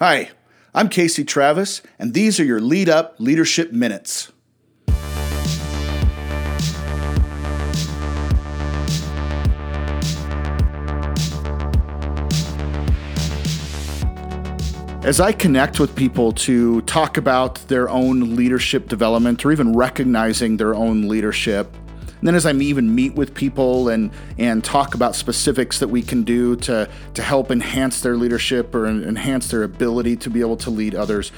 Hi, I'm Casey Travis, and these are your Lead Up Leadership Minutes. As I connect with people to talk about their own leadership development or even recognizing their own leadership, and then as I even meet with people and and talk about specifics that we can do to to help enhance their leadership or enhance their ability to be able to lead others,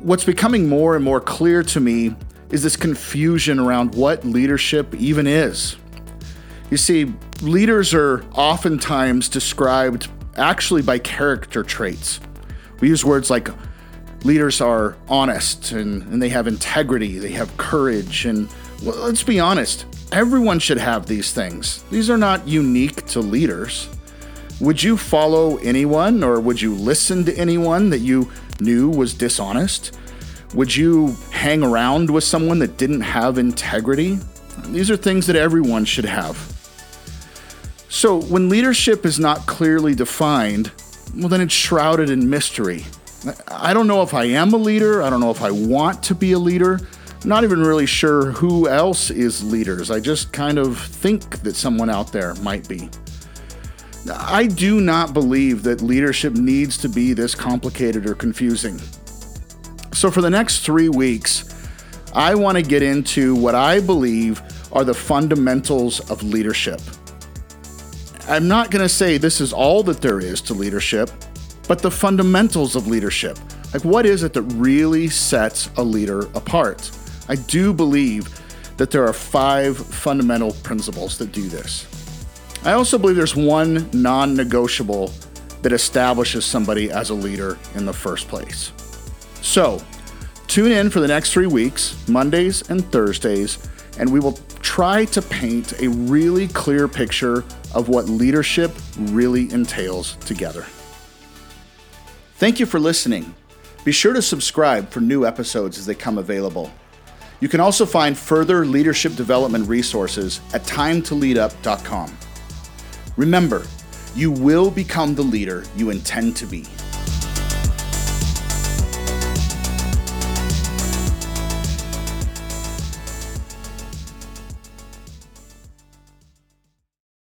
what's becoming more and more clear to me is this confusion around what leadership even is. You see, leaders are oftentimes described actually by character traits. We use words like leaders are honest and, and they have integrity, they have courage, and let's be honest, everyone should have these things. These are not unique to leaders. Would you follow anyone or would you listen to anyone that you knew was dishonest? Would you hang around with someone that didn't have integrity? These are things that everyone should have. So, when leadership is not clearly defined, well, then it's shrouded in mystery. I don't know if I am a leader. I don't know if I want to be a leader not even really sure who else is leaders. I just kind of think that someone out there might be. I do not believe that leadership needs to be this complicated or confusing. So, for the next three weeks, I want to get into what I believe are the fundamentals of leadership. I'm not going to say this is all that there is to leadership, but the fundamentals of leadership. Like, what is it that really sets a leader apart? I do believe that there are five fundamental principles that do this. I also believe there's one non negotiable that establishes somebody as a leader in the first place. So, tune in for the next three weeks, Mondays and Thursdays, and we will try to paint a really clear picture of what leadership really entails together. Thank you for listening. Be sure to subscribe for new episodes as they come available. You can also find further leadership development resources at timetoleadup.com. Remember, you will become the leader you intend to be.